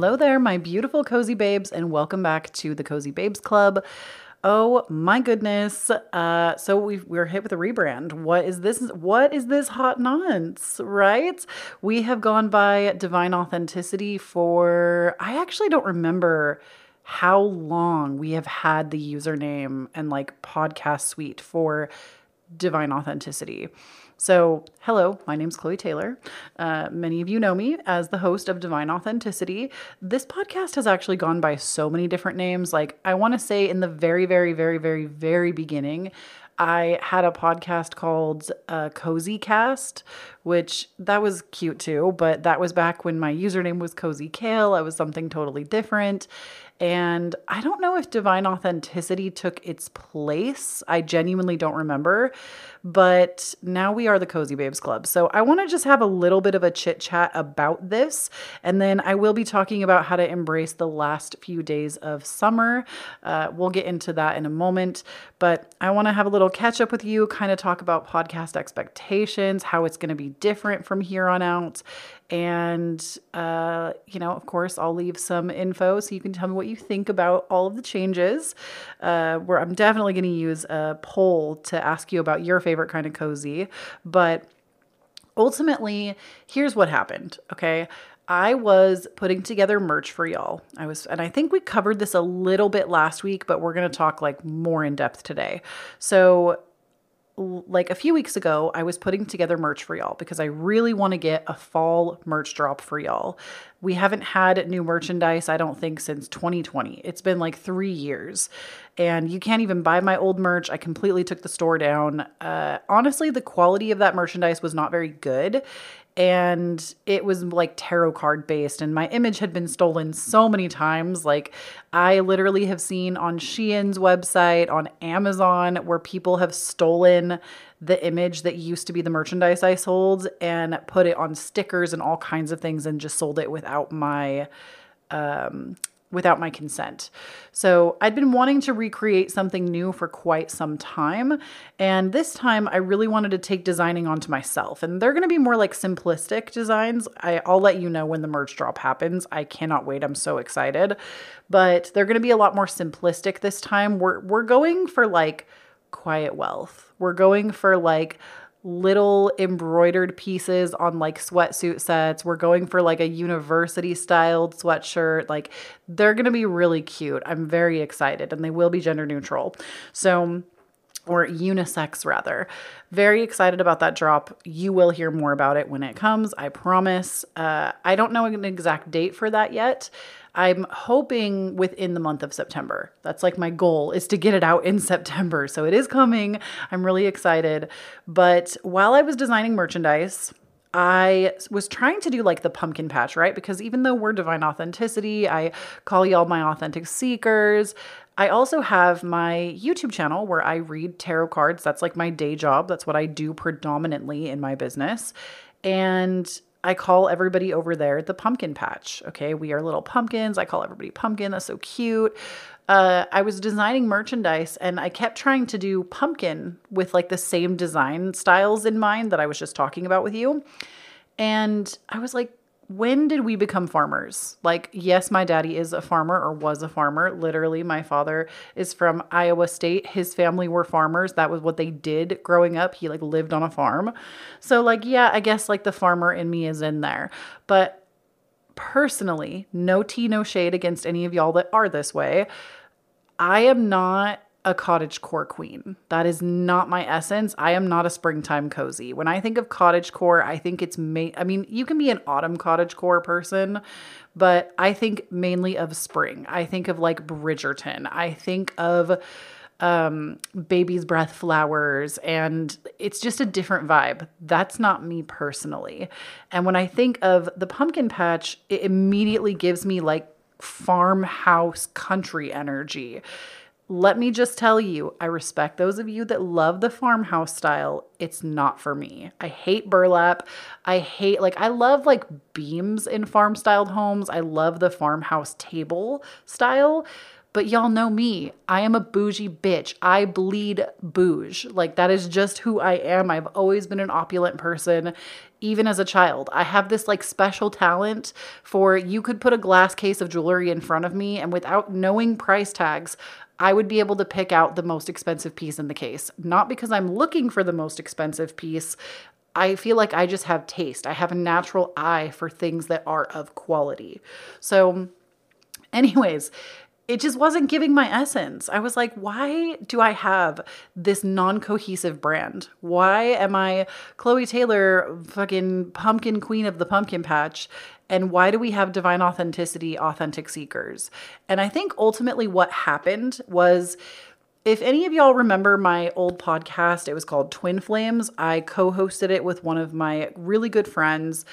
Hello there, my beautiful cozy babes, and welcome back to the Cozy Babes Club. Oh my goodness! Uh, so we we're hit with a rebrand. What is this? What is this hot nonce? Right? We have gone by Divine Authenticity for I actually don't remember how long we have had the username and like podcast suite for Divine Authenticity. So, hello, my name's Kloee Taylor. Uh, many of you know me as the host of Divine Authenticity. This podcast has actually gone by so many different names. Like, I want to say in the very, very, very, very, very beginning, I had a podcast called uh, Cozy Cast, which that was cute too, but that was back when my username was Cozy Kale. I was something totally different. And I don't know if divine authenticity took its place. I genuinely don't remember. But now we are the Cozy Babes Club. So I want to just have a little bit of a chit chat about this. And then I will be talking about how to embrace the last few days of summer. Uh, we'll get into that in a moment. But I want to have a little catch up with you, kind of talk about podcast expectations, how it's going to be different from here on out. And, uh, you know, of course, I'll leave some info so you can tell me what you think about all of the changes. Uh, where I'm definitely going to use a poll to ask you about your favorite kind of cozy. But ultimately, here's what happened. Okay. I was putting together merch for y'all. I was, and I think we covered this a little bit last week, but we're going to talk like more in depth today. So, like a few weeks ago, I was putting together merch for y'all because I really want to get a fall merch drop for y'all. We haven't had new merchandise, I don't think, since 2020. It's been like three years, and you can't even buy my old merch. I completely took the store down. Uh, honestly, the quality of that merchandise was not very good, and it was like tarot card based and my image had been stolen so many times. Like i literally have seen on shein's website on amazon where people have stolen the image that used to be the merchandise i sold and put it on stickers and all kinds of things and just sold it without my um, without my consent. So I'd been wanting to recreate something new for quite some time. And this time I really wanted to take designing onto myself. And they're going to be more like simplistic designs. I, will let you know when the merch drop happens. I cannot wait. I'm so excited. But they're going to be a lot more simplistic this time. We're, we're going for like quiet wealth. We're going for like little embroidered pieces on like sweatsuit sets. We're going for like a university styled sweatshirt. Like they're going to be really cute. I'm very excited and they will be gender neutral. So, or unisex rather. Very excited about that drop. You will hear more about it when it comes, I promise. Uh, I don't know an exact date for that yet. I'm hoping within the month of September. That's like my goal is to get it out in September. So it is coming. I'm really excited. But while I was designing merchandise, I was trying to do like the pumpkin patch, right? Because even though we're divine authenticity, I call y'all my authentic seekers. I also have my YouTube channel where I read tarot cards. That's like my day job. That's what I do predominantly in my business. And I call everybody over there the pumpkin patch. Okay, we are little pumpkins. I call everybody pumpkin. That's so cute. Uh, I was designing merchandise and I kept trying to do pumpkin with like the same design styles in mind that I was just talking about with you. And I was like, when did we become farmers? Like, yes, my daddy is a farmer or was a farmer. Literally, my father is from Iowa State. His family were farmers. That was what they did growing up. He like lived on a farm. So, like, yeah, I guess like the farmer in me is in there. But personally, no tea, no shade against any of y'all that are this way. I am not a cottage core queen. That is not my essence. I am not a springtime cozy. When I think of cottage core, I think it's ma- I mean, you can be an autumn cottage core person, but I think mainly of spring. I think of like Bridgerton. I think of um baby's breath flowers and it's just a different vibe that's not me personally and when i think of the pumpkin patch it immediately gives me like farmhouse country energy let me just tell you, I respect those of you that love the farmhouse style. It's not for me. I hate burlap. I hate, like, I love like beams in farm styled homes. I love the farmhouse table style, But y'all know me. I am a bougie bitch. I bleed bouge. Like, that is just who I am. I've always been an opulent person, even as a child. I have this like special talent for you could put a glass case of jewelry in front of me, and without knowing price tags, I would be able to pick out the most expensive piece in the case. Not because I'm looking for the most expensive piece. I feel like I just have taste. I have a natural eye for things that are of quality. So, anyways, it just wasn't giving my essence. I was like, why do I have this non cohesive brand? Why am I Kloee Taylor, fucking pumpkin queen of the pumpkin patch? And why do we have divine authenticity, authentic seekers? And I think ultimately what happened was if any of y'all remember my old podcast, it was called Twin Flames. I co hosted it with one of my really good friends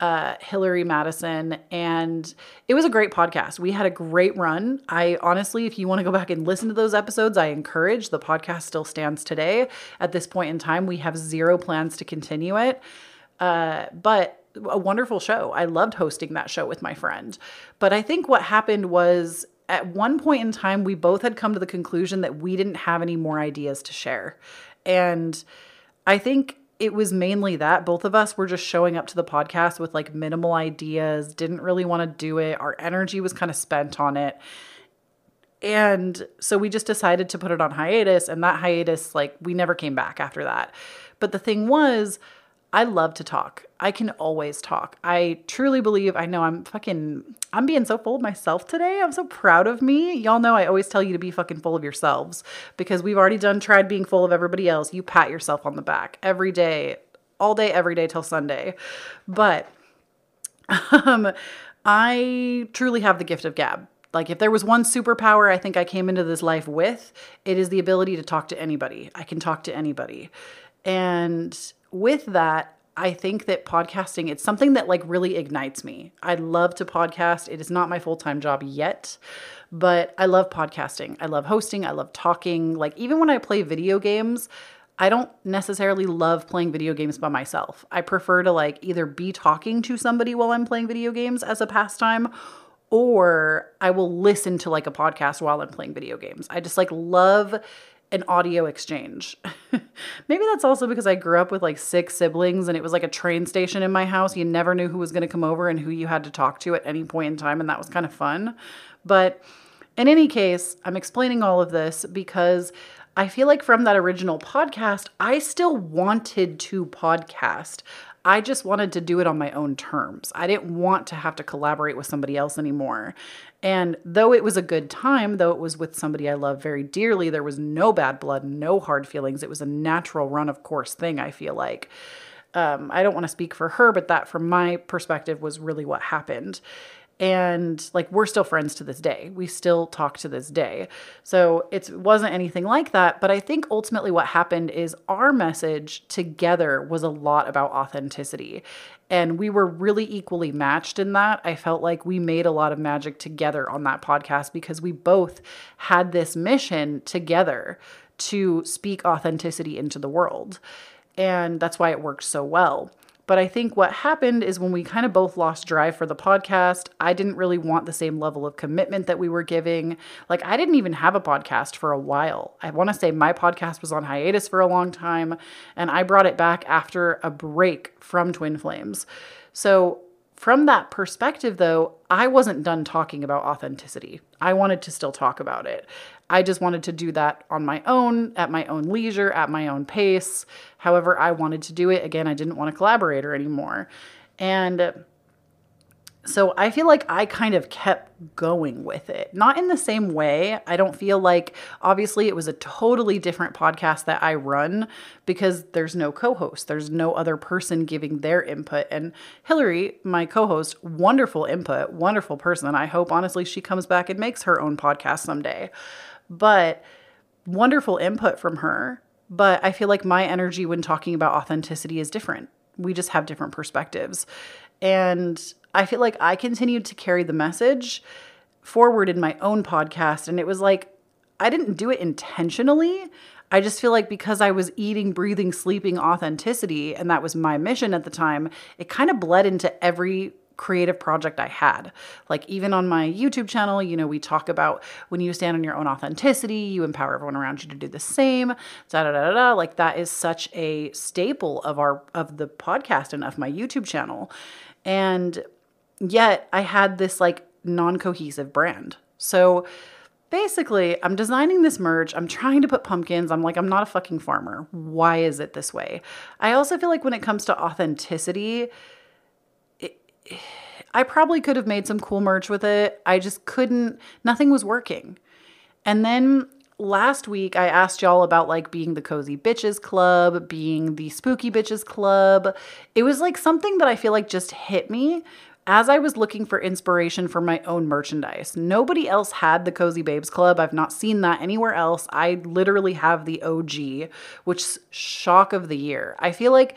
uh, Hillary Madison, and it was a great podcast. We had a great run. I honestly, if you want to go back and listen to those episodes, I encourage. The podcast still stands today. At this point in time, we have zero plans to continue it. Uh, but a wonderful show. I loved hosting that show with my friend. But I think what happened was at one point in time, we both had come to the conclusion that we didn't have any more ideas to share. And I think it was mainly that both of us were just showing up to the podcast with like minimal ideas, didn't really want to do it. Our energy was kind of spent on it. And so we just decided to put it on hiatus. And that hiatus, like, we never came back after that. But the thing was, I love to talk. I can always talk. I truly believe, I know I'm fucking, I'm being so full of myself today. I'm so proud of me. Y'all know I always tell you to be fucking full of yourselves because we've already done, tried being full of everybody else. You pat yourself on the back every day, all day, every day till Sunday. But um, I truly have the gift of gab. Like, if there was one superpower I think I came into this life with, it is the ability to talk to anybody. I can talk to anybody. And with that, I think that podcasting it's something that like really ignites me. I love to podcast. It is not my full-time job yet, but I love podcasting. I love hosting, I love talking. Like even when I play video games, I don't necessarily love playing video games by myself. I prefer to like either be talking to somebody while I'm playing video games as a pastime or I will listen to like a podcast while I'm playing video games. I just like love an audio exchange. Maybe that's also because I grew up with like six siblings and it was like a train station in my house. You never knew who was going to come over and who you had to talk to at any point in time, and that was kind of fun. But in any case, I'm explaining all of this because I feel like from that original podcast, I still wanted to podcast. I just wanted to do it on my own terms. I didn't want to have to collaborate with somebody else anymore. And though it was a good time, though it was with somebody I love very dearly, there was no bad blood, no hard feelings. It was a natural run of course thing, I feel like. Um, I don't want to speak for her, but that from my perspective was really what happened and like we're still friends to this day. We still talk to this day. So it wasn't anything like that but i think ultimately what happened is our message together was a lot about authenticity. And we were really equally matched in that. I felt like we made a lot of magic together on that podcast because we both had this mission together to speak authenticity into the world. And that's why it worked so well but I think what happened is when we kind of both lost drive for the podcast, I didn't really want the same level of commitment that we were giving. Like, I didn't even have a podcast for a while. I want to say my podcast was on hiatus for a long time, and I brought it back after a break from Twin Flames. So, from that perspective, though, I wasn't done talking about authenticity. I wanted to still talk about it. I just wanted to do that on my own, at my own leisure, at my own pace, however I wanted to do it. Again, I didn't want a collaborator anymore. And so I feel like I kind of kept going with it. Not in the same way. I don't feel like, obviously, it was a totally different podcast that I run because there's no co host, there's no other person giving their input. And Hillary, my co host, wonderful input, wonderful person. I hope, honestly, she comes back and makes her own podcast someday but wonderful input from her. But I feel like my energy when talking about authenticity is different. We just have different perspectives. And I feel like I continued to carry the message forward in my own podcast. And it was like, I didn't do it intentionally. I just feel like because I was eating, breathing, sleeping authenticity, and that was my mission at the time, it kind of bled into every creative project I had. Like even on my YouTube channel, you know, we talk about when you stand on your own authenticity, you empower everyone around you to do the same. Da da da da. Like that is such a staple of our of the podcast and of my YouTube channel. And yet I had this like non-cohesive brand. So basically, I'm designing this merch. I'm trying to put pumpkins. I'm like, I'm not a fucking farmer. Why is it this way? I also feel like when it comes to authenticity, it, I probably could have made some cool merch with it. I just couldn't, nothing was working. And then last week I asked y'all about like being the cozy bitches club, being the spooky bitches club. It was like something that I feel like just hit me as I was looking for inspiration for my own merchandise. Nobody else had the Cozy Babes Club. I've not seen that anywhere else. I literally have the OG, which shock of the year. I feel like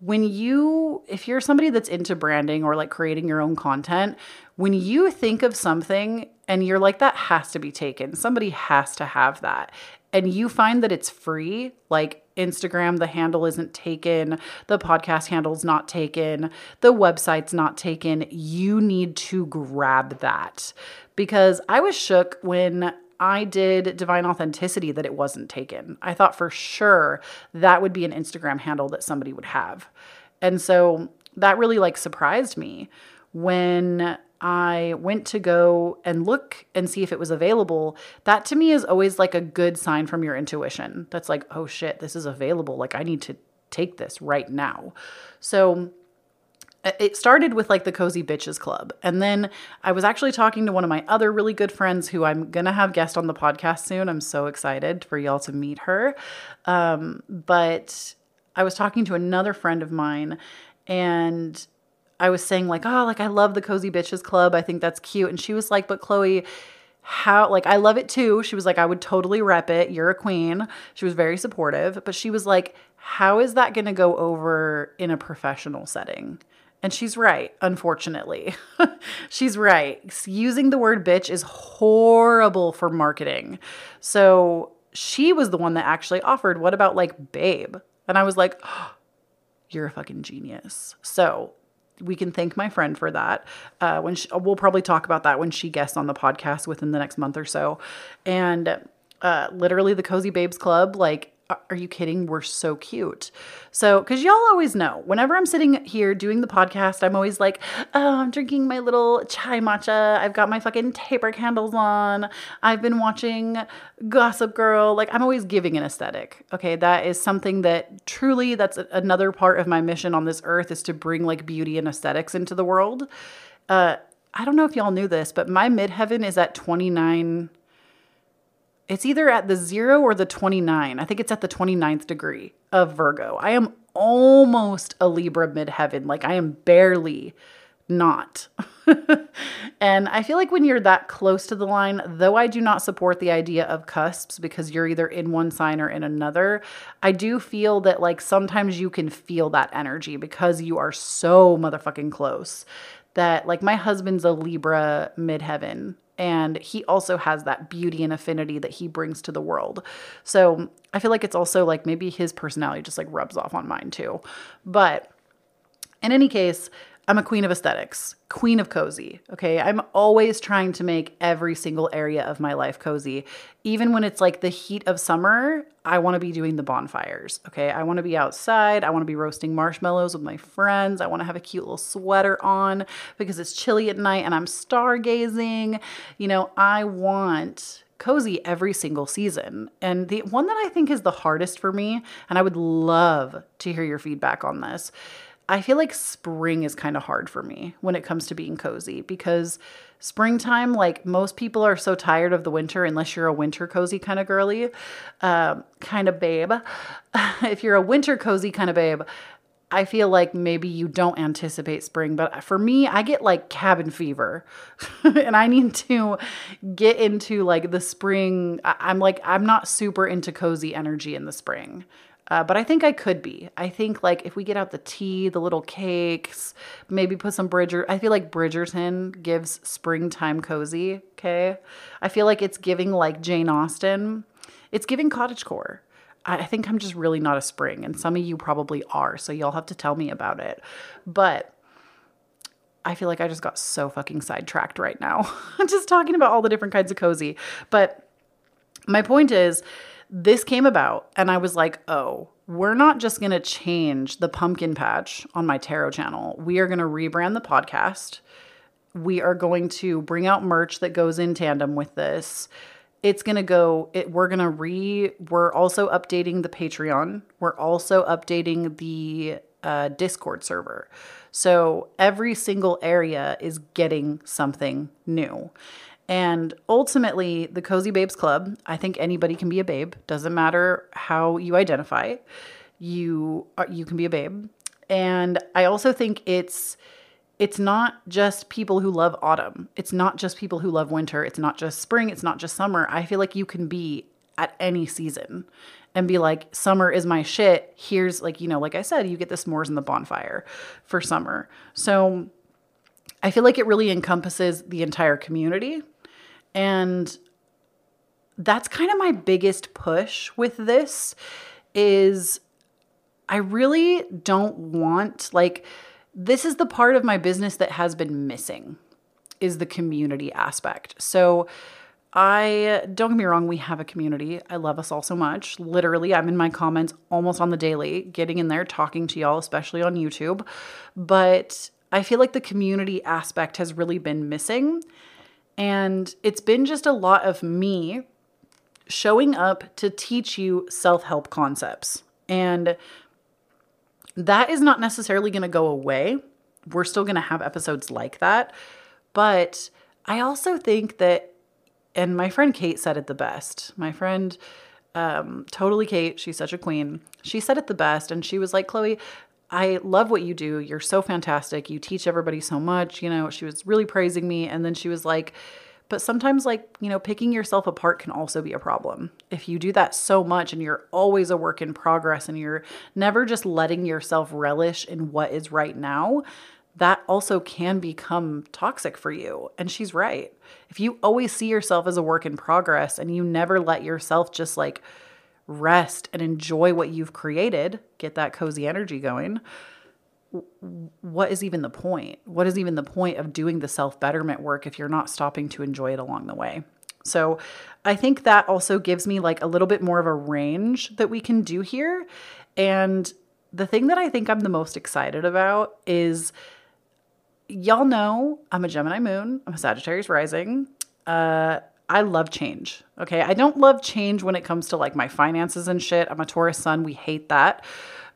when you if you're somebody that's into branding or like creating your own content, when you think of something and you're like that has to be taken. Somebody has to have that and you find that it's free, like Instagram, the handle isn't taken, the podcast handle's not taken, the website's not taken, you need to grab that. Because I was shook when I did Divine Authenticity that it wasn't taken. I thought for sure that would be an Instagram handle that somebody would have. And so that really like surprised me when I went to go and look and see if it was available, that to me is always like a good sign from your intuition. That's like, oh shit, this is available. Like, I need to take this right now. So, it started with like the Cozy Bitches Club. And then I was actually talking to one of my other really good friends who I'm to have guest on the podcast soon. I'm so excited for y'all to meet her. Um, but I was talking to another friend of mine and I was saying like, oh, like I love the Cozy Bitches Club. I think that's cute. And she was like, but Kloee, how like I love it too. She was like, I would totally rep it. You're a queen. She was very supportive, but she was like, how is that going to go over in a professional setting? And she's right, unfortunately. she's right. Using the word bitch is horrible for marketing. So she was the one that actually offered, what about like babe? And I was like, oh, you're a fucking genius. So we can thank my friend for that. Uh, when she, we'll probably talk about that when she guests on the podcast within the next month or so. And uh, literally, the Cozy Babes Club, like are you kidding? We're so cute. So, because y'all always know, whenever I'm sitting here doing the podcast, I'm always like, oh, I'm drinking my little chai matcha. I've got my fucking taper candles on. I've been watching Gossip Girl. Like, I'm always giving an aesthetic. Okay. That is something that truly, that's another part of my mission on this earth is to bring like beauty and aesthetics into the world. Uh, I don't know if y'all knew this, but my midheaven is at 29 it's either at the zero or the 29. I think it's at the 29th degree of Virgo. I am almost a Libra midheaven. Like I am barely not. and I feel like when you're that close to the line, though I do not support the idea of cusps because you're either in one sign or in another, I do feel that like sometimes you can feel that energy because you are so motherfucking close. That like my husband's a Libra midheaven and he also has that beauty and affinity that he brings to the world. So I feel like it's also like maybe his personality just like rubs off on mine too. But in any case, I'm a queen of aesthetics, queen of cozy. Okay. I'm always trying to make every single area of my life cozy. Even when it's like the heat of summer, I want to be doing the bonfires. Okay. I want to be outside. I want to be roasting marshmallows with my friends. I want to have a cute little sweater on because it's chilly at night and I'm stargazing. You know, I want cozy every single season. And the one that I think is the hardest for me, and I would love to hear your feedback on this I feel like spring is kind of hard for me when it comes to being cozy because springtime, like most people are so tired of the winter unless you're a winter cozy kind of girly, um, kind of babe. if you're a winter cozy kind of babe, I feel like maybe you don't anticipate spring, but for me, I get like cabin fever and I need to get into like the spring. I'm like, I'm not super into cozy energy in the spring. Uh, but I think I could be. I think like if we get out the tea, the little cakes, maybe put some Bridger. I feel like Bridgerton gives springtime cozy. Okay, I feel like it's giving like Jane Austen. It's giving cottagecore. I think I'm just really not a spring, and some of you probably are. So y'all have to tell me about it. But I feel like I just got so fucking sidetracked right now. I'm just talking about all the different kinds of cozy. But my point is, this came about, and I was like, oh, we're not just going to change the pumpkin patch on my tarot channel. We are going to rebrand the podcast. We are going to bring out merch that goes in tandem with this. It's going to go it we're going to re we're also updating the Patreon. We're also updating the uh, Discord server. So every single area is getting something new. And ultimately, the Cozy Babes Club, I think anybody can be a babe. Doesn't matter how you identify. You are, you can be a babe. And I also think it's it's not just people who love autumn. It's not just people who love winter. It's not just spring, it's not just summer. I feel like you can be at any season and be like, summer is my shit. Here's like, you know, like I said, you get the s'mores and the bonfire for summer. So I feel like it really encompasses the entire community. And that's kind of my biggest push with this is I really don't want like this is the part of my business that has been missing is the community aspect. So I don't get me wrong, we have a community. I love us all so much. Literally, I'm in my comments almost on the daily, getting in there, talking to y'all, especially on YouTube. But I feel like the community aspect has really been missing. And it's been just a lot of me showing up to teach you self help concepts. And that is not necessarily going to go away. We're still going to have episodes like that. But I also think that and my friend Kate said it the best. My friend, um, totally Kate, she's such a queen. She said it the best, and she was like, Kloee, I love what you do. You're so fantastic. You teach everybody so much. You know, she was really praising me. And then she was like, but sometimes, like, you know, picking yourself apart can also be a problem. If you do that so much and you're always a work in progress and you're never just letting yourself relish in what is right now, that also can become toxic for you. And she's right. If you always see yourself as a work in progress and you never let yourself just like rest and enjoy what you've created, get that cozy energy going, what is even the point? What is even the point of doing the self betterment work if you're not stopping to enjoy it along the way? So I think that also gives me like a little bit more of a range that we can do here. And the thing that I think I'm the most excited about is y'all know I'm a Gemini moon, I'm a Sagittarius rising. Uh, I love change. Okay. I don't love change when it comes to like my finances and shit. I'm a Taurus sun. We hate that.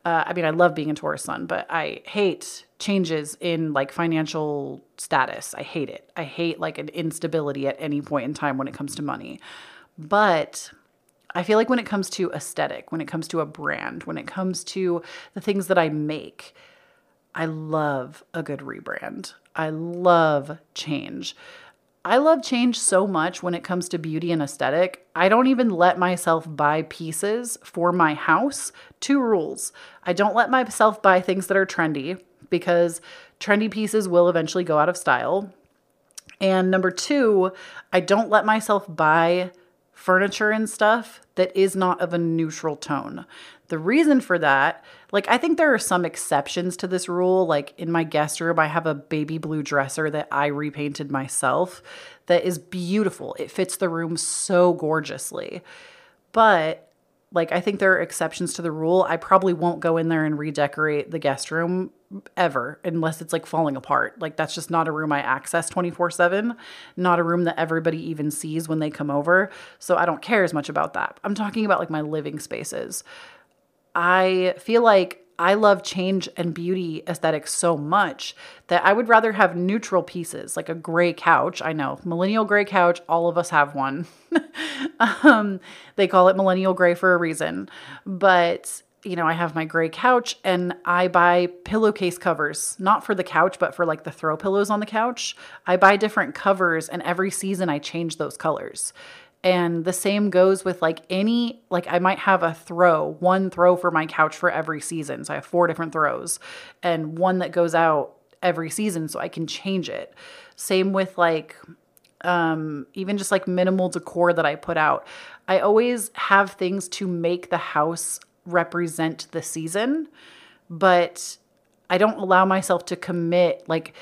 Uh, I mean, I love being a Taurus sun, but I hate changes in like financial status. I hate it. I hate like an instability at any point in time when it comes to money. But I feel like when it comes to aesthetic, when it comes to a brand, when it comes to the things that I make, I love a good rebrand. I love change. I love change so much when it comes to beauty and aesthetic. I don't even let myself buy pieces for my house. Two rules I don't let myself buy things that are trendy because trendy pieces will eventually go out of style. And number two, I don't let myself buy furniture and stuff that is not of a neutral tone. The reason for that, like, I think there are some exceptions to this rule. Like, in my guest room, I have a baby blue dresser that I repainted myself that is beautiful. It fits the room so gorgeously. But like I think there are exceptions to the rule. I probably won't go in there and redecorate the guest room ever unless it's like falling apart. Like that's just not a room I access 24/7, not a room that everybody even sees when they come over. So I don't care as much about that. I'm talking about like my living spaces. I feel like I love change and beauty aesthetics so much that I would rather have neutral pieces, like a gray couch. I know, millennial gray couch, all of us have one. um, they call it millennial gray for a reason. But, you know, I have my gray couch and I buy pillowcase covers, not for the couch, but for like the throw pillows on the couch. I buy different covers and every season I change those colors. And the same goes with like any, like I might have a throw, one throw for my couch for every season. So I have four different throws and one that goes out every season so I can change it. Same with like, um, even just like minimal decor that I put out. I always have things to make the house represent the season, but I don't allow myself to commit like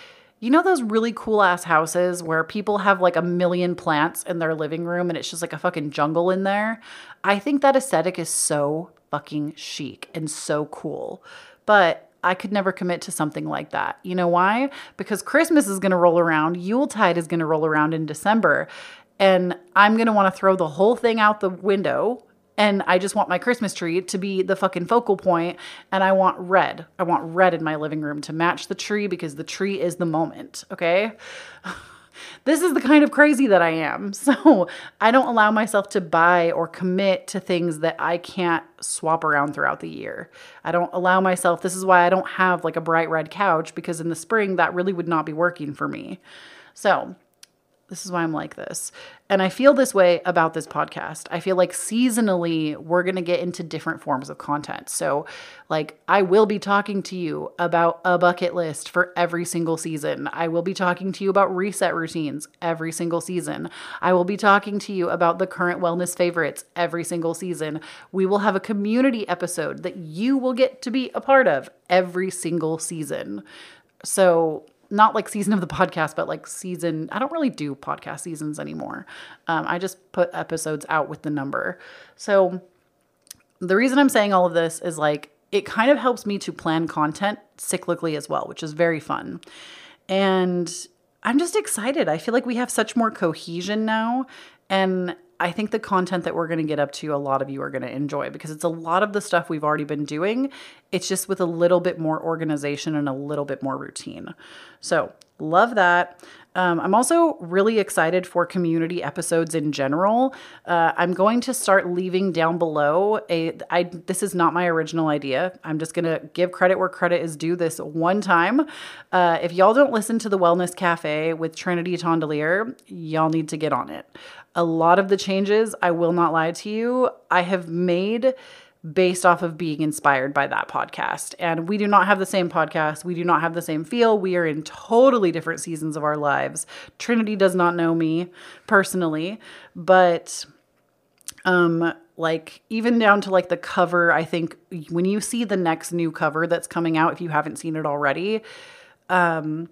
you know those really cool ass houses where people have like a million plants in their living room and it's just like a fucking jungle in there? I think that aesthetic is so fucking chic and so cool. But I could never commit to something like that. You know why? Because Christmas is going to roll around, Yuletide is going to roll around in December, and I'm going to want to throw the whole thing out the window and I just want my Christmas tree to be the fucking focal point and I want red. I want red in my living room to match the tree because the tree is the moment, okay? This is the kind of crazy that I am. So, I don't allow myself to buy or commit to things that I can't swap around throughout the year. I don't allow myself, this is why I don't have like a bright red couch because in the spring that really would not be working for me. So, this is why I'm like this. And I feel this way about this podcast. I feel like seasonally, we're going to get into different forms of content. So, like, I will be talking to you about a bucket list for every single season. I will be talking to you about reset routines every single season. I will be talking to you about the current wellness favorites every single season. We will have a community episode that you will get to be a part of every single season. So, not like season of the podcast, but like season. I don't really do podcast seasons anymore. Um, I just put episodes out with the number. So the reason I'm saying all of this is like it kind of helps me to plan content cyclically as well, which is very fun. And I'm just excited. I feel like we have such more cohesion now. And I think the content that we're going to get up to, a lot of you are going to enjoy because it's a lot of the stuff we've already been doing. It's just with a little bit more organization and a little bit more routine. So, love that. Um, I'm also really excited for community episodes in general. Uh, I'm going to start leaving down below a. I this is not my original idea. I'm just gonna give credit where credit is due. This one time, uh, if y'all don't listen to the Wellness Cafe with Trinity Tondelier, y'all need to get on it a lot of the changes, I will not lie to you, I have made based off of being inspired by that podcast. And we do not have the same podcast. We do not have the same feel. We are in totally different seasons of our lives. Trinity does not know me personally, but um like even down to like the cover, I think when you see the next new cover that's coming out if you haven't seen it already, um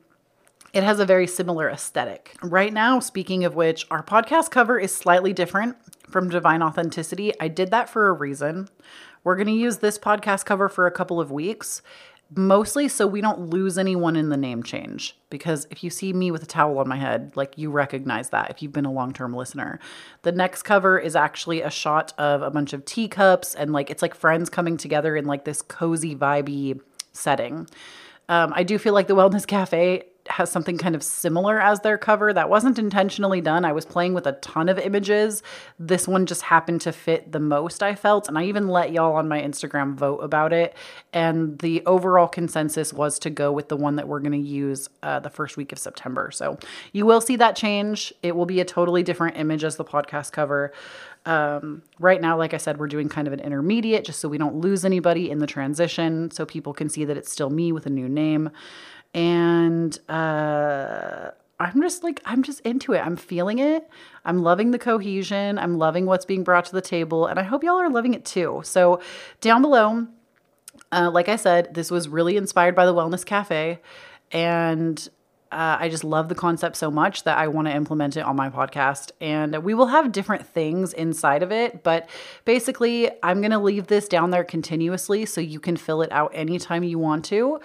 it has a very similar aesthetic. Right now, speaking of which, our podcast cover is slightly different from Divine Authenticity. I did that for a reason. We're going to use this podcast cover for a couple of weeks, mostly so we don't lose anyone in the name change. Because if you see me with a towel on my head, like you recognize that if you've been a long term listener. The next cover is actually a shot of a bunch of teacups and like it's like friends coming together in like this cozy, vibey setting. Um, I do feel like the Wellness Cafe has something kind of similar as their cover. That wasn't intentionally done. I was playing with a ton of images. This one just happened to fit the most, I felt. And I even let y'all on my Instagram vote about it. And the overall consensus was to go with the one that we're going to use uh, the first week of September. So you will see that change. It will be a totally different image as the podcast cover. Um, right now, like I said, we're doing kind of an intermediate just so we don't lose anybody in the transition, so people can see that it's still me with a new name and uh, I'm just like, I'm just into it. I'm feeling it. I'm loving the cohesion. I'm loving what's being brought to the table. And I hope y'all are loving it too. So, down below, uh, like I said, this was really inspired by the Wellness Cafe. And uh, I just love the concept so much that I want to implement it on my podcast. And we will have different things inside of it, but basically, I'm going to leave this down there continuously so you can fill it out anytime you want to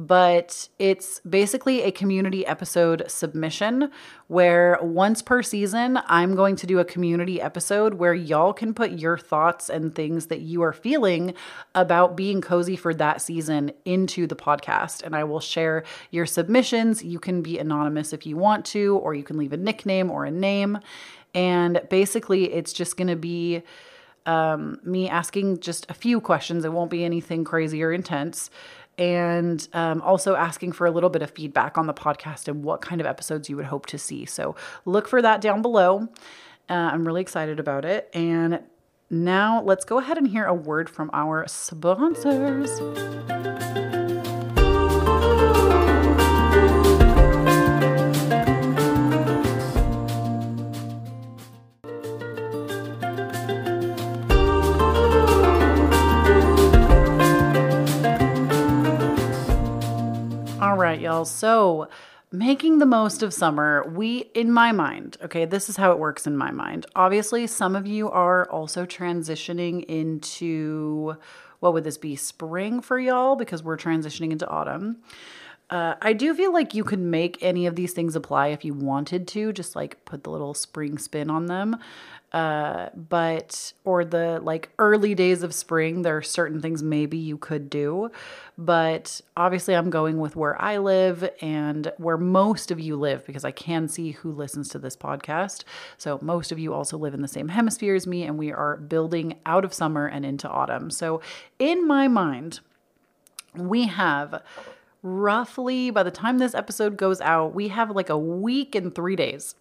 but it's basically a community episode submission where once per season, I'm going to do a community episode where y'all can put your thoughts and things that you are feeling about being cozy for that season into the podcast. And I will share your submissions. You can be anonymous if you want to, or you can leave a nickname or a name. And basically, it's just going to be um, me asking just a few questions. It won't be anything crazy or intense and um, also asking for a little bit of feedback on the podcast and what kind of episodes you would hope to see. So look for that down below. Uh, I'm really excited about it. And now let's go ahead and hear a word from our sponsors. Right, mm. y'all. So, making the most of summer, we, in my mind, okay, this is how it works in my mind. Obviously, some of you are also transitioning into what would this be, spring for y'all, because we're transitioning into autumn. Uh, I do feel like you could make any of these things apply if you wanted to, just like put the little spring spin on them. Uh, but, or the like early days of spring, there are certain things maybe you could do. But obviously, I'm going with where I live and where most of you live because I can see who listens to this podcast. So, most of you also live in the same hemisphere as me, and we are building out of summer and into autumn. So, in my mind, we have roughly by the time this episode goes out, we have like a week and three days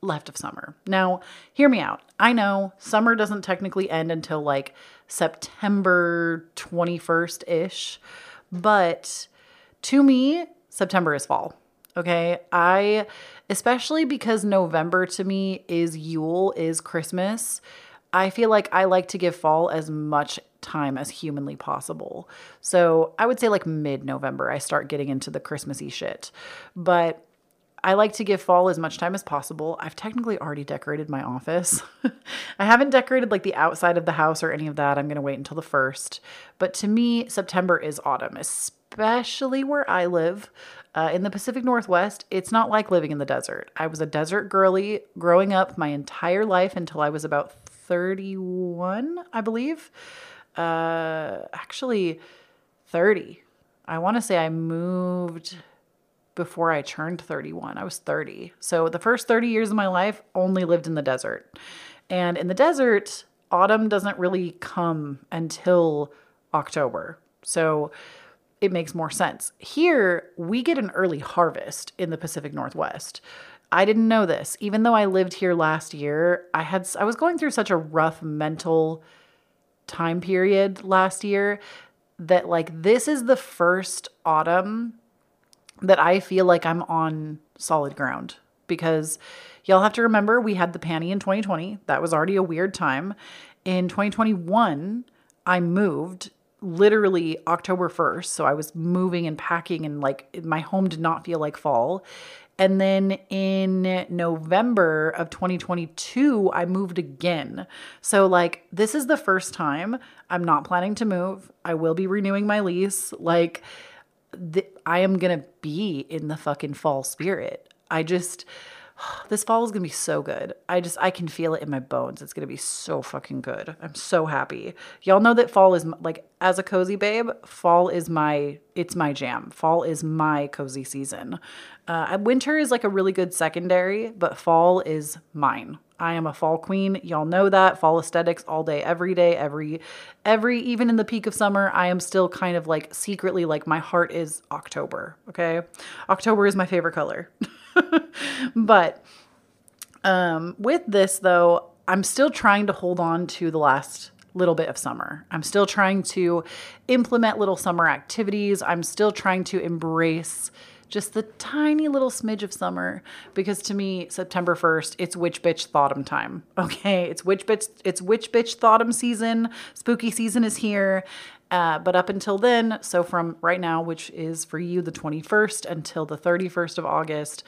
left of summer. Now, hear me out. I know summer doesn't technically end until like September 21st ish, but to me, September is fall. Okay. I, especially because November to me is Yule, is Christmas. I feel like I like to give fall as much time as humanly possible. So I would say like mid November, I start getting into the Christmassy shit. But I like to give fall as much time as possible. I've technically already decorated my office. I haven't decorated like the outside of the house or any of that. I'm going to wait until the first. But to me, September is autumn, especially where I live. Uh, in the Pacific Northwest, it's not like living in the desert. I was a desert girly growing up my entire life until I was about 31, I believe uh, actually 30. I want to say I moved before I turned 31. I was 30. So the first 30 years of my life only lived in the desert. And in the desert, autumn doesn't really come until October. So it makes more sense. Here, we get an early harvest in the Pacific Northwest. I didn't know this. Even though I lived here last year, I had I was going through such a rough mental time period last year that like this is the first autumn that I feel like I'm on solid ground because y'all have to remember we had the panty in 2020. That was already a weird time. In 2021, I moved literally October 1st. So I was moving and packing and like my home did not feel like fall. And then in November of 2022, I moved again. So, like, this is the first time I'm not planning to move. I will be renewing my lease. Like, I am going to be in the fucking fall spirit. I just, this fall is gonna be so good. I just I can feel it in my bones. It's gonna be so fucking good. I'm so happy. Y'all know that fall is like as a cozy babe, fall is my it's my jam. Fall is my cozy season. Uh, winter is like a really good secondary, but fall is mine. I am a fall queen. Y'all know that. Fall aesthetics all day, every day, every, every, even in the peak of summer, I am still kind of like secretly like my heart is October. Okay. October is my favorite color. but um, with this, though, I'm still trying to hold on to the last little bit of summer. I'm still trying to implement little summer activities. I'm still trying to embrace just the tiny little smidge of summer because to me September 1st it's witch bitch thoughtum time. Okay, it's witch bitch it's witch bitch thoughtum season. Spooky season is here. Uh, but up until then, so from right now, which is for you the 21st until the 31st of August,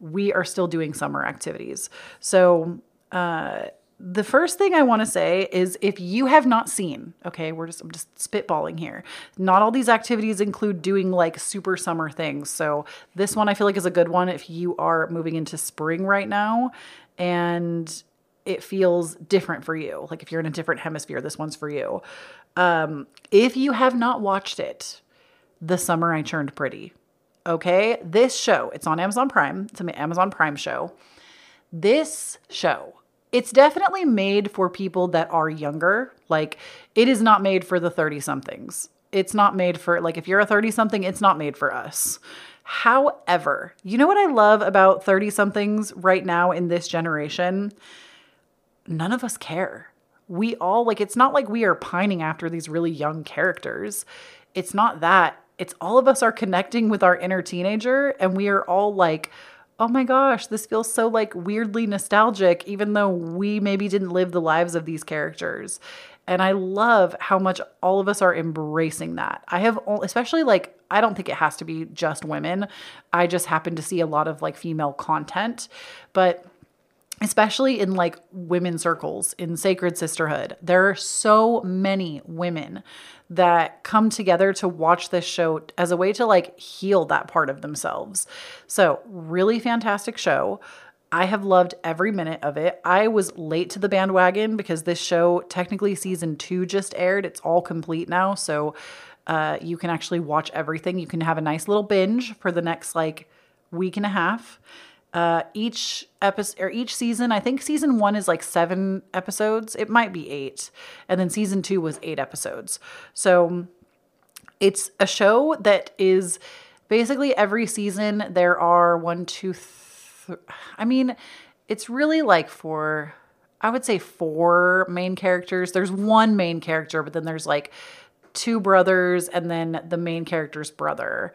we are still doing summer activities. So, uh, the first thing I want to say is if you have not seen, okay, we're just I'm just spitballing here. Not all these activities include doing like super summer things. So this one I feel like is a good one if you are moving into spring right now and it feels different for you. Like if you're in a different hemisphere, this one's for you. Um, if you have not watched it, The Summer I Turned Pretty. Okay, this show, it's on Amazon Prime. It's an Amazon Prime show. This show, it's definitely made for people that are younger. Like, it is not made for the 30 somethings. It's not made for, like, if you're a 30 something, it's not made for us. However, you know what I love about 30 somethings right now in this generation? None of us care. We all, like, it's not like we are pining after these really young characters. It's not that it's all of us are connecting with our inner teenager and we are all like, oh my gosh, this feels so like weirdly nostalgic, even though we maybe didn't live the lives of these characters. And I love how much all of us are embracing that. I have, especially like, I don't think it has to be just women. I just happen to see a lot of like female content, but especially in like women circles in sacred sisterhood there are so many women that come together to watch this show as a way to like heal that part of themselves so really fantastic show I have loved every minute of it. I was late to the bandwagon because this show, technically, season two just aired. It's all complete now. So uh, you can actually watch everything. You can have a nice little binge for the next like week and a half. Uh, each episode or each season, I think season one is like seven episodes. It might be eight, and then season two was eight episodes. So it's a show that is basically every season there are one, two, I mean, it's really like for I would say four main characters. There's one main character, but then there's like two brothers and then the main character's brother.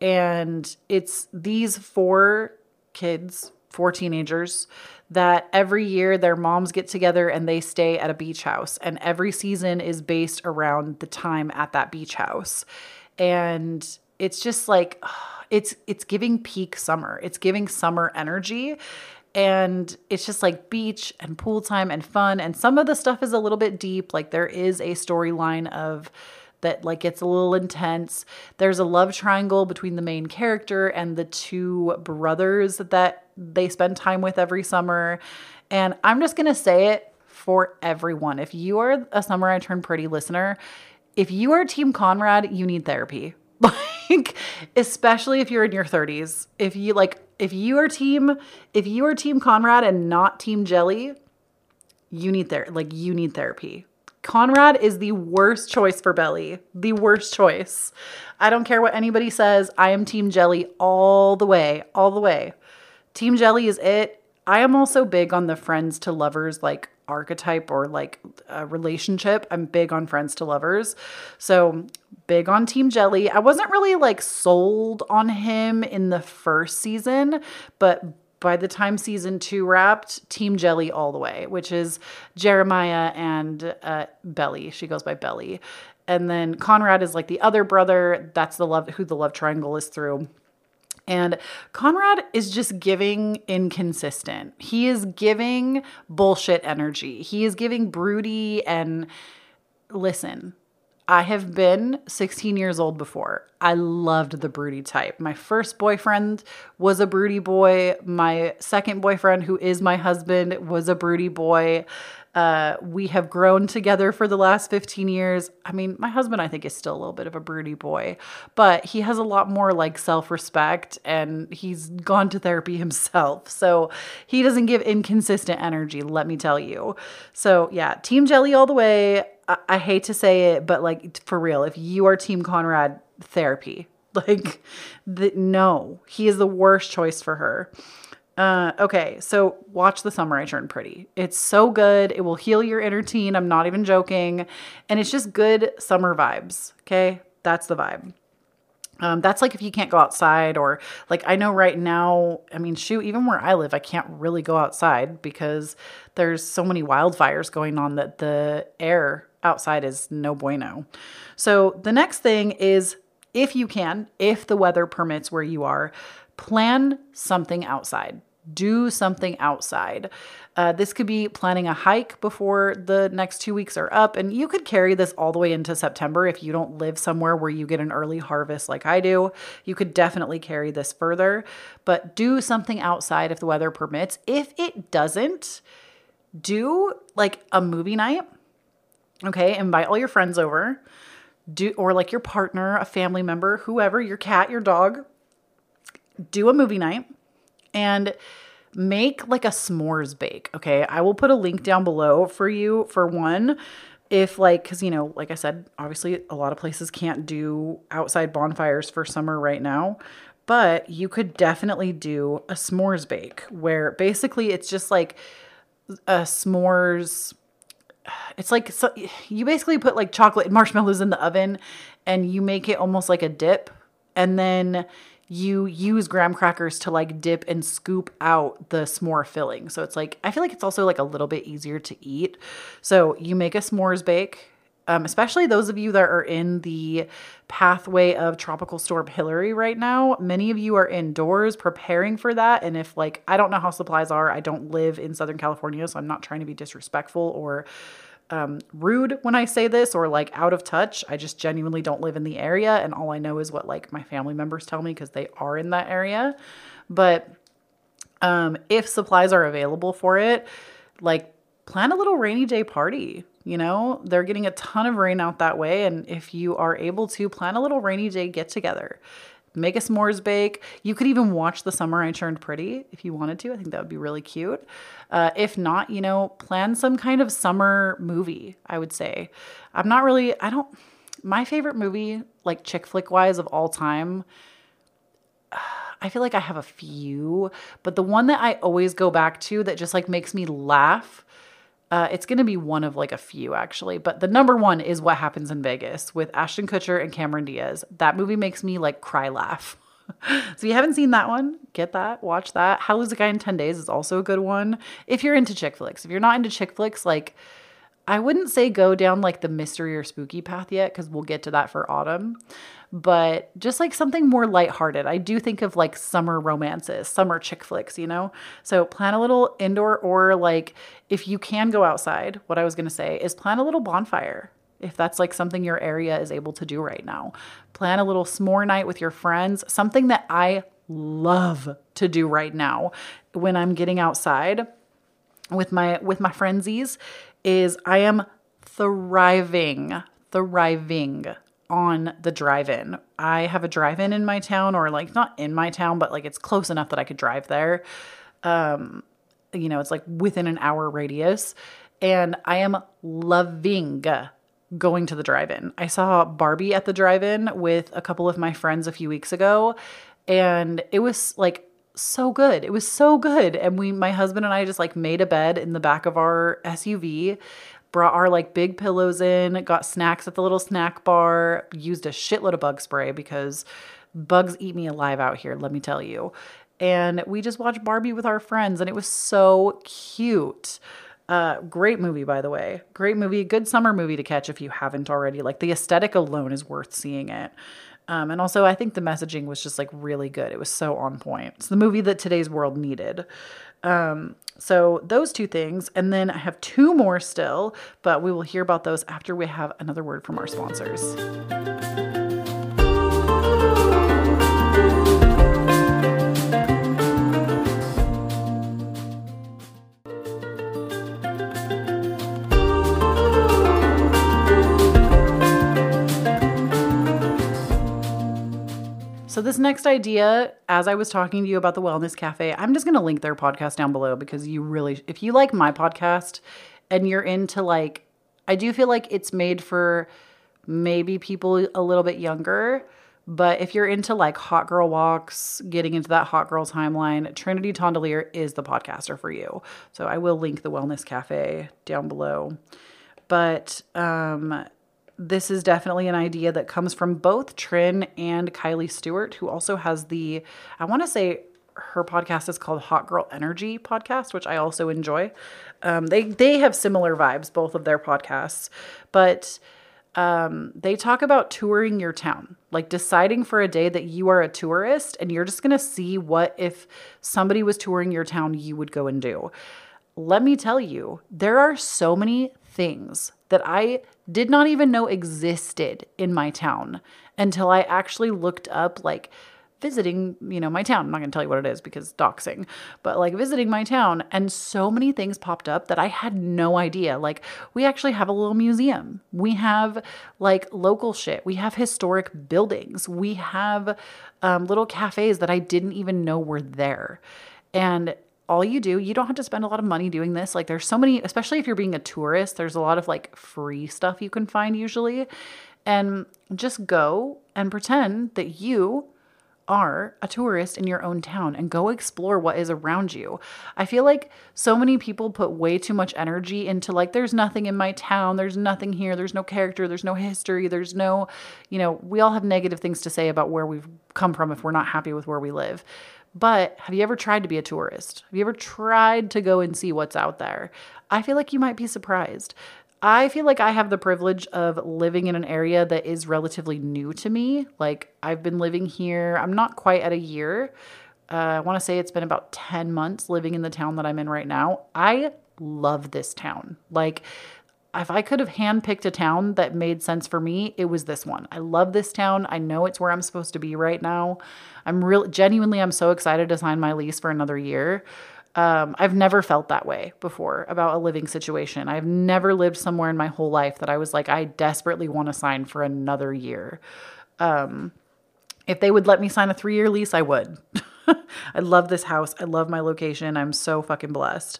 And it's these four kids, four teenagers, that every year their moms get together and they stay at a beach house. And every season is based around the time at that beach house. And it's just like, it's it's giving peak summer. It's giving summer energy and it's just like beach and pool time and fun and some of the stuff is a little bit deep like there is a storyline of that like gets a little intense. There's a love triangle between the main character and the two brothers that they spend time with every summer. And I'm just going to say it for everyone. If you are a Summer I Turn Pretty listener, if you are Team Conrad, you need therapy. Like, especially if you're in your 30s. If you like, if you are team, if you are Team Conrad and not Team Jelly, you need ther like you need therapy. Conrad is the worst choice for Belly. The worst choice. I don't care what anybody says. I am Team Jelly all the way, all the way. Team Jelly is it. I am also big on the friends to lovers like archetype or like a relationship. I'm big on friends to lovers. So, big on Team Jelly. I wasn't really like sold on him in the first season, but by the time season two wrapped, Team Jelly all the way, which is Jeremiah and uh, Belly. She goes by Belly. And then Conrad is like the other brother. That's the love who the love triangle is through. And Conrad is just giving inconsistent. He is giving bullshit energy. He is giving broody and listen, I have been 16 years old before. I loved the broody type. My first boyfriend was a broody boy. My second boyfriend, who is my husband, was a broody boy. Uh, we have grown together for the last 15 years. I mean, my husband, I think, is still a little bit of a broody boy, but he has a lot more like self respect and he's gone to therapy himself. So he doesn't give inconsistent energy, let me tell you. So, yeah, Team Jelly all the way. I, I hate to say it, but like for real, if you are Team Conrad, therapy. Like, the, no, he is the worst choice for her. Uh, okay, so watch The Summer I Turned Pretty. It's so good. It will heal your inner teen. I'm not even joking. And it's just good summer vibes. Okay, that's the vibe. Um, that's like if you can't go outside, or like I know right now, I mean, shoot, even where I live, I can't really go outside because there's so many wildfires going on that the air outside is no bueno. So the next thing is if you can, if the weather permits where you are, plan something outside do something outside. Uh, this could be planning a hike before the next two weeks are up, and you could carry this all the way into September if you don't live somewhere where you get an early harvest like I do. You could definitely carry this further, but do something outside if the weather permits. If it doesn't, do like a movie night. Okay, invite all your friends over. Do or like your partner, a family member, whoever, your cat, your dog. Do a movie night and make like a s'mores bake. Okay. I will put a link down below for you for one. If like, cause you know, like I said, obviously a lot of places can't do outside bonfires for summer right now, but you could definitely do a s'mores bake where basically it's just like a s'mores it's like so, you basically put like chocolate and marshmallows in the oven and you make it almost like a dip and then you use graham crackers to like dip and scoop out the s'more filling. So it's like, I feel like it's also like a little bit easier to eat. So you make a s'mores bake, um, especially those of you that are in the pathway of Tropical Storm Hilary right now. Many of you are indoors preparing for that. And if, like, I don't know how supplies are, I don't live in Southern California, so I'm not trying to be disrespectful or um, rude when I say this or like out of touch. I just genuinely don't live in the area. And all I know is what like my family members tell me because they are in that area. But um, if supplies are available for it, like plan a little rainy day party. You know, they're getting a ton of rain out that way. And if you are able to plan a little rainy day get together, make a s'mores bake. You could even watch The Summer I Turned Pretty if you wanted to. I think that would be really cute. Uh, if not, you know, plan some kind of summer movie, I would say. I'm not really, I don't, my favorite movie, like chick flick wise of all time, I feel like I have a few, but the one that I always go back to that just like makes me laugh uh, it's going to be one of like a few actually, but the number one is What Happens in Vegas with Ashton Kutcher and Cameron Diaz. That movie makes me like cry laugh. so if you haven't seen that one, get that, watch that. How Lose a Guy in 10 Days is also a good one. If you're into chick flicks, if you're not into chick flicks, like I wouldn't say go down like the mystery or spooky path yet because we'll get to that for autumn but just like something more lighthearted. I do think of like summer romances, summer chick flicks, you know? So plan a little indoor or like if you can go outside, what I was going to say is plan a little bonfire. If that's like something your area is able to do right now, plan a little s'more night with your friends, something that I love to do right now when I'm getting outside with my with my frenzies is I am thriving, thriving on the drive-in. I have a drive-in in my town or like not in my town, but like it's close enough that I could drive there. Um, you know, it's like within an hour radius. And I am loving going to the drive-in. I saw Barbie at the drive-in with a couple of my friends a few weeks ago, and it was like so good. It was so good. And we my husband and I just like made a bed in the back of our SUV brought our like big pillows in, got snacks at the little snack bar, used a shitload of bug spray because bugs eat me alive out here, let me tell you. And we just watched Barbie with our friends, and it was so cute. Uh, great movie, by the way. Great movie. Good summer movie to catch if you haven't already. Like the aesthetic alone is worth seeing it. Um, and also, I think the messaging was just like really good. It was so on point. It's the movie that today's world needed. Um, so those two things. And then I have two more still, but we will hear about those after we have another word from our sponsors. So, this next idea, as I was talking to you about the Wellness Cafe, I'm just going to link their podcast down below because you really, if you like my podcast and you're into like, I do feel like it's made for maybe people a little bit younger. But if you're into like hot girl walks, getting into that hot girl timeline, Trinity Tondelier is the podcaster for you. So I will link the Wellness Cafe down below. But um, this is definitely an idea that comes from both Trin and Kylie Stewart, who also has the, I want to say her podcast is called Hot Girl Energy podcast, which I also enjoy. Um, they they have similar vibes, both of their podcasts, but um, they talk about touring your town, like deciding for a day that you are a tourist and you're just gonna see what if somebody was touring your town, you would go and do. Let me tell you, there are so many things that I did not even know existed in my town until I actually looked up like visiting, you know, my town. I'm not going to tell you what it is because doxing, but like visiting my town and so many things popped up that I had no idea. Like we actually have a little museum. We have like local shit. We have historic buildings. We have um, little cafes that I didn't even know were there. And all you do, you don't have to spend a lot of money doing this. Like there's so many, especially if you're being a tourist, there's a lot of like free stuff you can find usually. And just go and pretend that you are a tourist in your own town and go explore what is around you. I feel like so many people put way too much energy into like there's nothing in my town, there's nothing here, there's no character, there's no history, there's no, you know, we all have negative things to say about where we've come from if we're not happy with where we live. But have you ever tried to be a tourist? Have you ever tried to go and see what's out there? I feel like you might be surprised. I feel like I have the privilege of living in an area that is relatively new to me. Like, I've been living here, I'm not quite at a year. Uh, I want to say it's been about 10 months living in the town that I'm in right now. I love this town. Like, if I could have handpicked a town that made sense for me, it was this one. I love this town. I know it's where I'm supposed to be right now. I'm real genuinely I'm so excited to sign my lease for another year. Um, I've never felt that way before about a living situation. I've never lived somewhere in my whole life that I was like, I desperately want to sign for another year. Um, if they would let me sign a three year lease, I would. I love this house. I love my location. I'm so fucking blessed.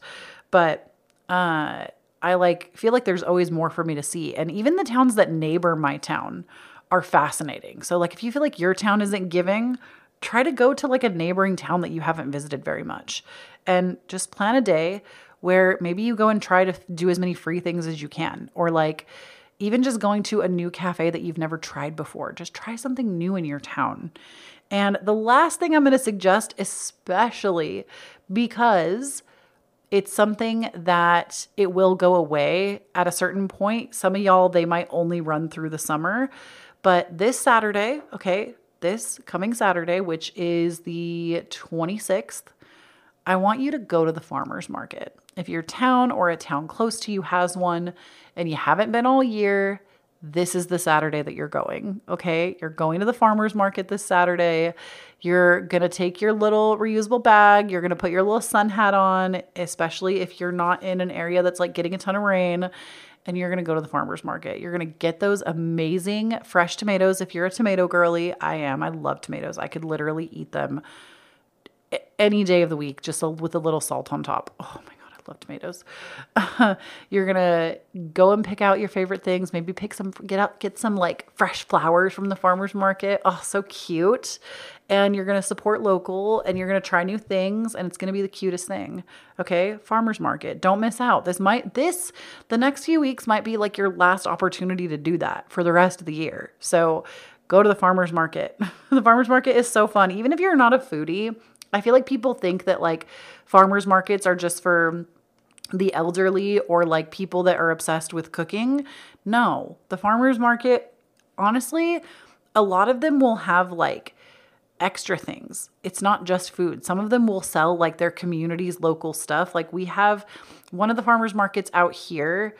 But uh, I like feel like there's always more for me to see. And even the towns that neighbor my town are fascinating. So like if you feel like your town isn't giving, try to go to like a neighboring town that you haven't visited very much and just plan a day where maybe you go and try to do as many free things as you can or like even just going to a new cafe that you've never tried before. Just try something new in your town. And the last thing I'm going to suggest, especially because it's something that it will go away at a certain point. Some of y'all, they might only run through the summer. But this Saturday, okay, this coming Saturday, which is the 26th, I want you to go to the farmer's market. If your town or a town close to you has one and you haven't been all year, this is the Saturday that you're going. Okay. You're going to the farmer's market this Saturday. You're going to take your little reusable bag. You're going to put your little sun hat on, especially if you're not in an area that's like getting a ton of rain. And you're going to go to the farmer's market. You're going to get those amazing fresh tomatoes. If you're a tomato girly, I am. I love tomatoes. I could literally eat them any day of the week just with a little salt on top. Oh my love tomatoes. you're gonna go and pick out your favorite things. Maybe pick some, get out, get some like fresh flowers from the farmers market. Oh, so cute. And you're gonna support local, and you're gonna try new things, and it's gonna be the cutest thing. Okay, farmers market. Don't miss out. This might this the next few weeks might be like your last opportunity to do that for the rest of the year. So go to the farmers market. the farmers market is so fun. Even if you're not a foodie, I feel like people think that like farmers markets are just for the elderly or like people that are obsessed with cooking. No, the farmers market, honestly, a lot of them will have like extra things. It's not just food. Some of them will sell like their community's local stuff. Like we have one of the farmers markets out here,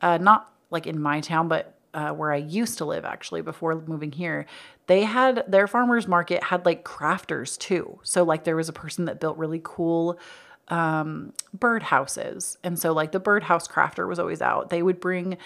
uh, not like in my town, but uh, where I used to live actually before moving here, they had their farmers market had like crafters too. So like there was a person that built really cool um, bird houses. And so, like, the birdhouse crafter was always out. They would bring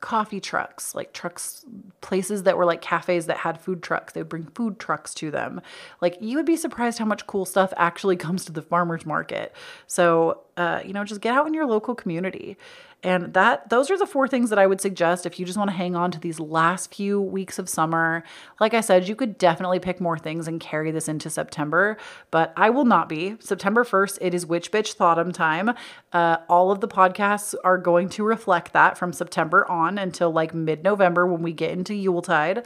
coffee trucks, like trucks, places that were like cafes that had food trucks. They would bring food trucks to them. Like, you would be surprised how much cool stuff actually comes to the farmer's market. So, uh, you know, just get out in your local community. And that those are the four things that I would suggest if you just want to hang on to these last few weeks of summer. Like I said, you could definitely pick more things and carry this into September, but I will not be. September 1st, it is Witch Bitch Thoughtum time. Uh, all of the podcasts are going to reflect that from September on until like mid November when we get into Yuletide.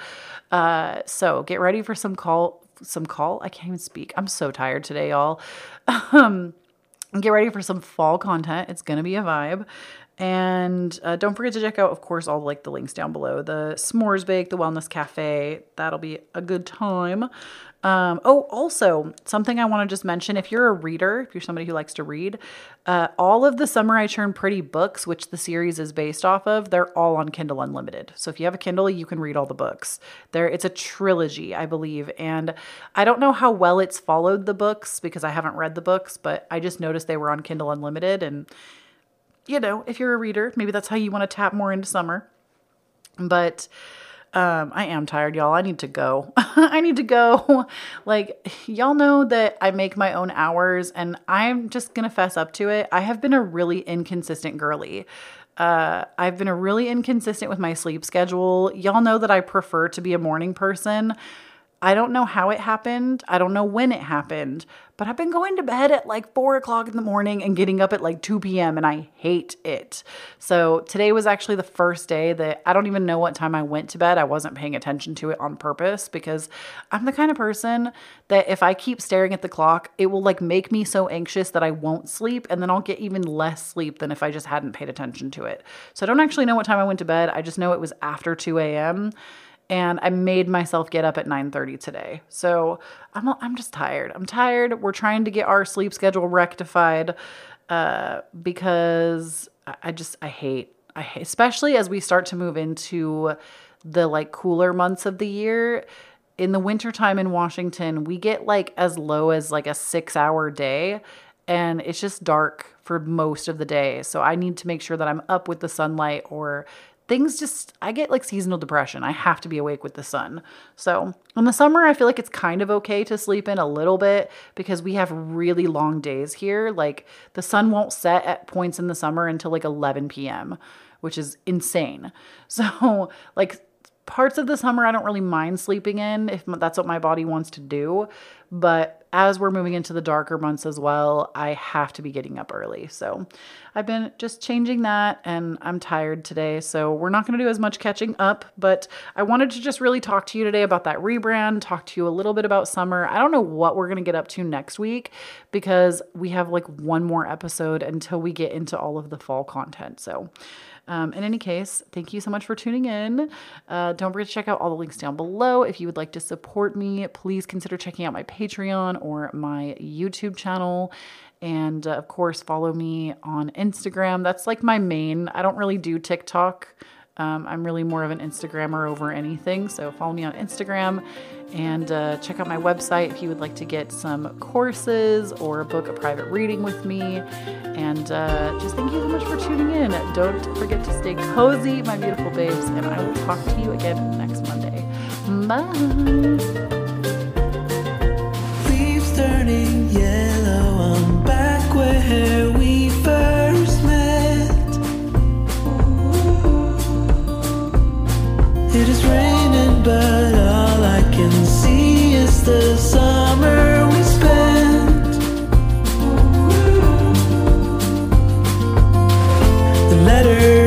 Uh, so get ready for some call, some call. I can't even speak. I'm so tired today, y'all. um, get ready for some fall content. It's going to be a vibe. And uh, don't forget to check out, of course, all like the links down below. The S'mores Bake, the Wellness Cafe. That'll be a good time. Um, oh, also something I want to just mention: if you're a reader, if you're somebody who likes to read, uh, all of the Summer I Turn Pretty books, which the series is based off of, they're all on Kindle Unlimited. So if you have a Kindle, you can read all the books. There, it's a trilogy, I believe, and I don't know how well it's followed the books because I haven't read the books, but I just noticed they were on Kindle Unlimited and you know, if you're a reader, maybe that's how you want to tap more into summer. But um, I am tired, y'all. I need to go. I need to go. like, y'all know that I make my own hours, and I'm just gonna fess up to it. I have been a really inconsistent girly. Uh, I've been a really inconsistent with my sleep schedule. Y'all know that I prefer to be a morning person. I don't know how it happened. I don't know when it happened, but I've been going to bed at like four o'clock in the morning and getting up at like 2 p.m. and I hate it. So today was actually the first day that I don't even know what time I went to bed. I wasn't paying attention to it on purpose because I'm the kind of person that if I keep staring at the clock, it will like make me so anxious that I won't sleep and then I'll get even less sleep than if I just hadn't paid attention to it. So I don't actually know what time I went to bed. I just know it was after 2 a.m and I made myself get up at 9:30 today. So I'm I'm just tired. I'm tired. We're trying to get our sleep schedule rectified uh, because I just I hate I hate, especially as we start to move into the like cooler months of the year. In the wintertime in Washington, we get like as low as like a 6-hour day and it's just dark for most of the day. So I need to make sure that I'm up with the sunlight or things just I get like seasonal depression. I have to be awake with the sun. So, in the summer I feel like it's kind of okay to sleep in a little bit because we have really long days here. Like the sun won't set at points in the summer until like 11 p.m., which is insane. So, like parts of the summer I don't really mind sleeping in if that's what my body wants to do, but as we're moving into the darker months as well, I have to be getting up early. So I've been just changing that and I'm tired today. So we're not going to do as much catching up, but I wanted to just really talk to you today about that rebrand, talk to you a little bit about summer. I don't know what we're going to get up to next week because we have like one more episode until we get into all of the fall content. So um, in any case, thank you so much for tuning in. Uh, don't forget to check out all the links down below. If you would like to support me, please consider checking out my Patreon or my YouTube channel. And uh, of course, follow me on Instagram. That's like my main. I don't really do TikTok. Um, I'm really more of an Instagrammer over anything. So follow me on Instagram and uh, check out my website if you would like to get some courses or book a private reading with me. And uh, just thank you so much for tuning in. Don't forget to stay cozy, my beautiful babes, and I will talk to you again next Monday. Bye. Leaves turning, yeah. It is raining, but all I can see is the summer we spent. The letter.